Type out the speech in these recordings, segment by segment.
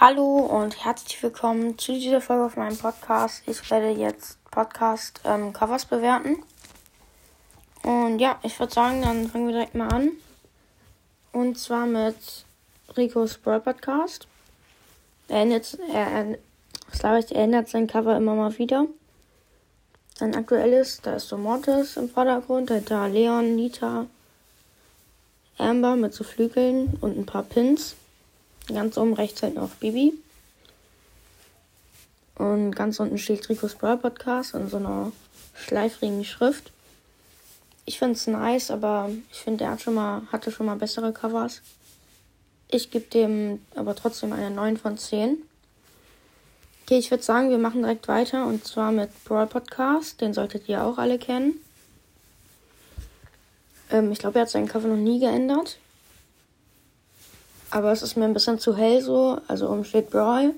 Hallo und herzlich willkommen zu dieser Folge auf meinem Podcast. Ich werde jetzt Podcast-Covers ähm, bewerten. Und ja, ich würde sagen, dann fangen wir direkt mal an. Und zwar mit Ricos Brawl Podcast. Er ändert, er, er, ändert sein Cover immer mal wieder. Sein aktuelles, da ist so Mortis im Vordergrund, dahinter Leon, Nita, Amber mit so Flügeln und ein paar Pins. Ganz oben rechts halt noch Bibi. Und ganz unten steht Trikots Brawl Podcast in so einer schleifrigen Schrift. Ich finde es nice, aber ich finde, er hat schon mal, hatte schon mal bessere Covers. Ich gebe dem aber trotzdem eine 9 von 10. Okay, ich würde sagen, wir machen direkt weiter und zwar mit Brawl Podcast. Den solltet ihr auch alle kennen. Ähm, ich glaube, er hat seinen Cover noch nie geändert. Aber es ist mir ein bisschen zu hell so. Also oben steht Brawl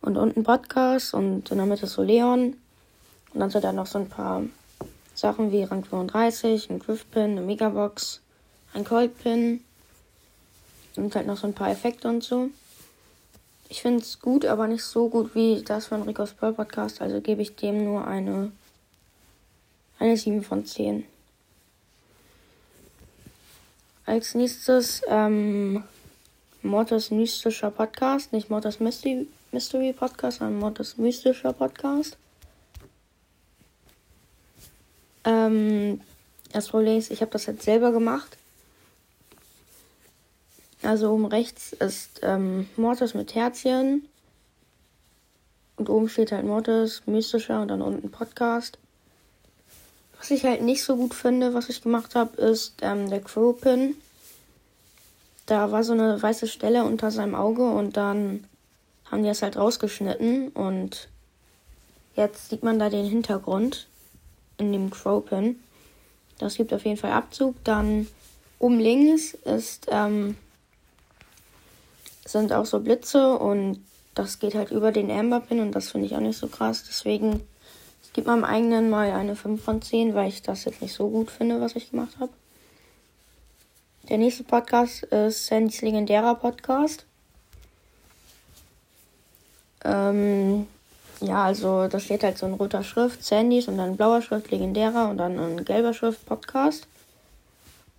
und unten Podcast und in der Mitte so Leon. Und dann sind da noch so ein paar Sachen wie Rang 35, ein Griffpin, eine Megabox, ein Coldpin und halt noch so ein paar Effekte und so. Ich finde es gut, aber nicht so gut wie das von Rico's Pearl Podcast. Also gebe ich dem nur eine, eine 7 von 10. Als nächstes ähm, Mortis mystischer Podcast. Nicht Mortis Mystery, Mystery Podcast, sondern Mortis mystischer Podcast. Ähm, das Problem ist, ich habe das jetzt selber gemacht. Also oben rechts ist ähm, Mortis mit Herzchen. Und oben steht halt Mortis, mystischer und dann unten Podcast. Was ich halt nicht so gut finde, was ich gemacht habe, ist ähm, der Crow-Pin da war so eine weiße Stelle unter seinem Auge und dann haben die das halt rausgeschnitten und jetzt sieht man da den Hintergrund in dem Crow-Pin. Das gibt auf jeden Fall Abzug. Dann oben links ist, ähm, sind auch so Blitze und das geht halt über den Amber-Pin und das finde ich auch nicht so krass. Deswegen gebe meinem eigenen mal eine 5 von 10, weil ich das jetzt nicht so gut finde, was ich gemacht habe. Der nächste Podcast ist Sandys legendärer Podcast. Ähm, ja, also da steht halt so ein roter Schrift, Sandys und dann blauer Schrift, legendärer und dann ein gelber Schrift, Podcast.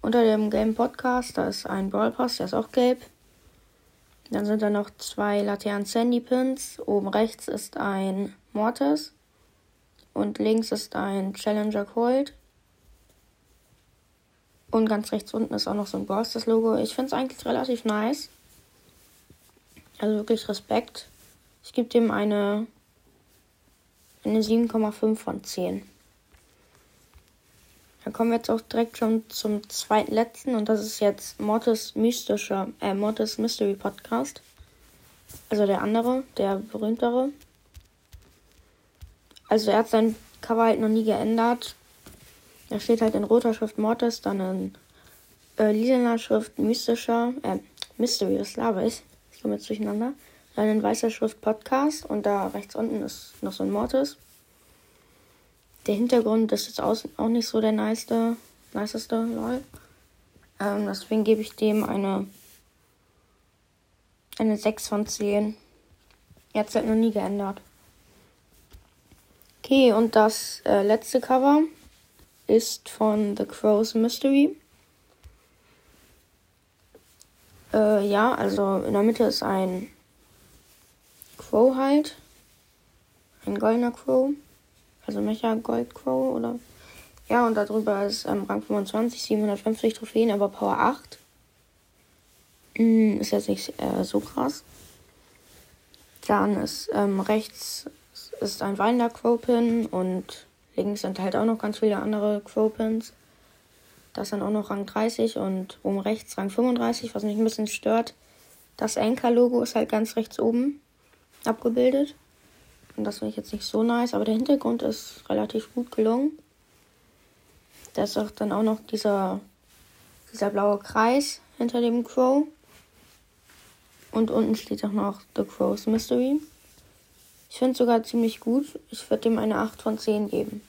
Unter dem gelben Podcast, da ist ein Brawl Pass, der ist auch gelb. Dann sind da noch zwei Laternen Sandy Pins. Oben rechts ist ein Mortis. Und links ist ein Challenger Cold. Und ganz rechts unten ist auch noch so ein Brawlstars Logo. Ich finde es eigentlich relativ nice. Also wirklich Respekt. Ich gebe dem eine, eine 7,5 von 10. Dann kommen wir jetzt auch direkt schon zum zweiten letzten und das ist jetzt Mortis mystischer, äh, Mortis Mystery Podcast. Also der andere, der berühmtere. Also er hat sein Cover halt noch nie geändert. Da steht halt in roter Schrift Mortis, dann in äh, lilaner Schrift mystischer, äh, Mystery, was laber ich? Ich komme jetzt durcheinander. Dann in weißer Schrift Podcast und da rechts unten ist noch so ein Mortis. Der Hintergrund ist jetzt auch nicht so der niceste, niceste, lol. Ähm, deswegen gebe ich dem eine, eine 6 von 10. Er hat noch nie geändert. Okay, und das äh, letzte Cover ist von The Crow's Mystery. Äh, ja, also in der Mitte ist ein Crow halt. Ein goldener Crow. Also Mecha Gold Crow oder. Ja, und darüber ist ähm, Rang 25, 750 Trophäen, aber Power 8. Hm, ist jetzt nicht äh, so krass. Dann ist ähm, rechts ist ein Weinender Crow-Pin und Links sind halt auch noch ganz viele andere Crowpins. Das sind auch noch Rang 30 und oben rechts Rang 35, was mich ein bisschen stört. Das Anchor-Logo ist halt ganz rechts oben abgebildet. Und das finde ich jetzt nicht so nice, aber der Hintergrund ist relativ gut gelungen. Da ist auch dann auch noch dieser, dieser blaue Kreis hinter dem Crow. Und unten steht auch noch The Crow's Mystery. Ich finde es sogar ziemlich gut. Ich würde dem eine 8 von 10 geben.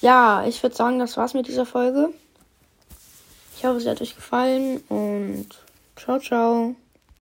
Ja, ich würde sagen, das war's mit dieser Folge. Ich hoffe, es hat euch gefallen und ciao, ciao.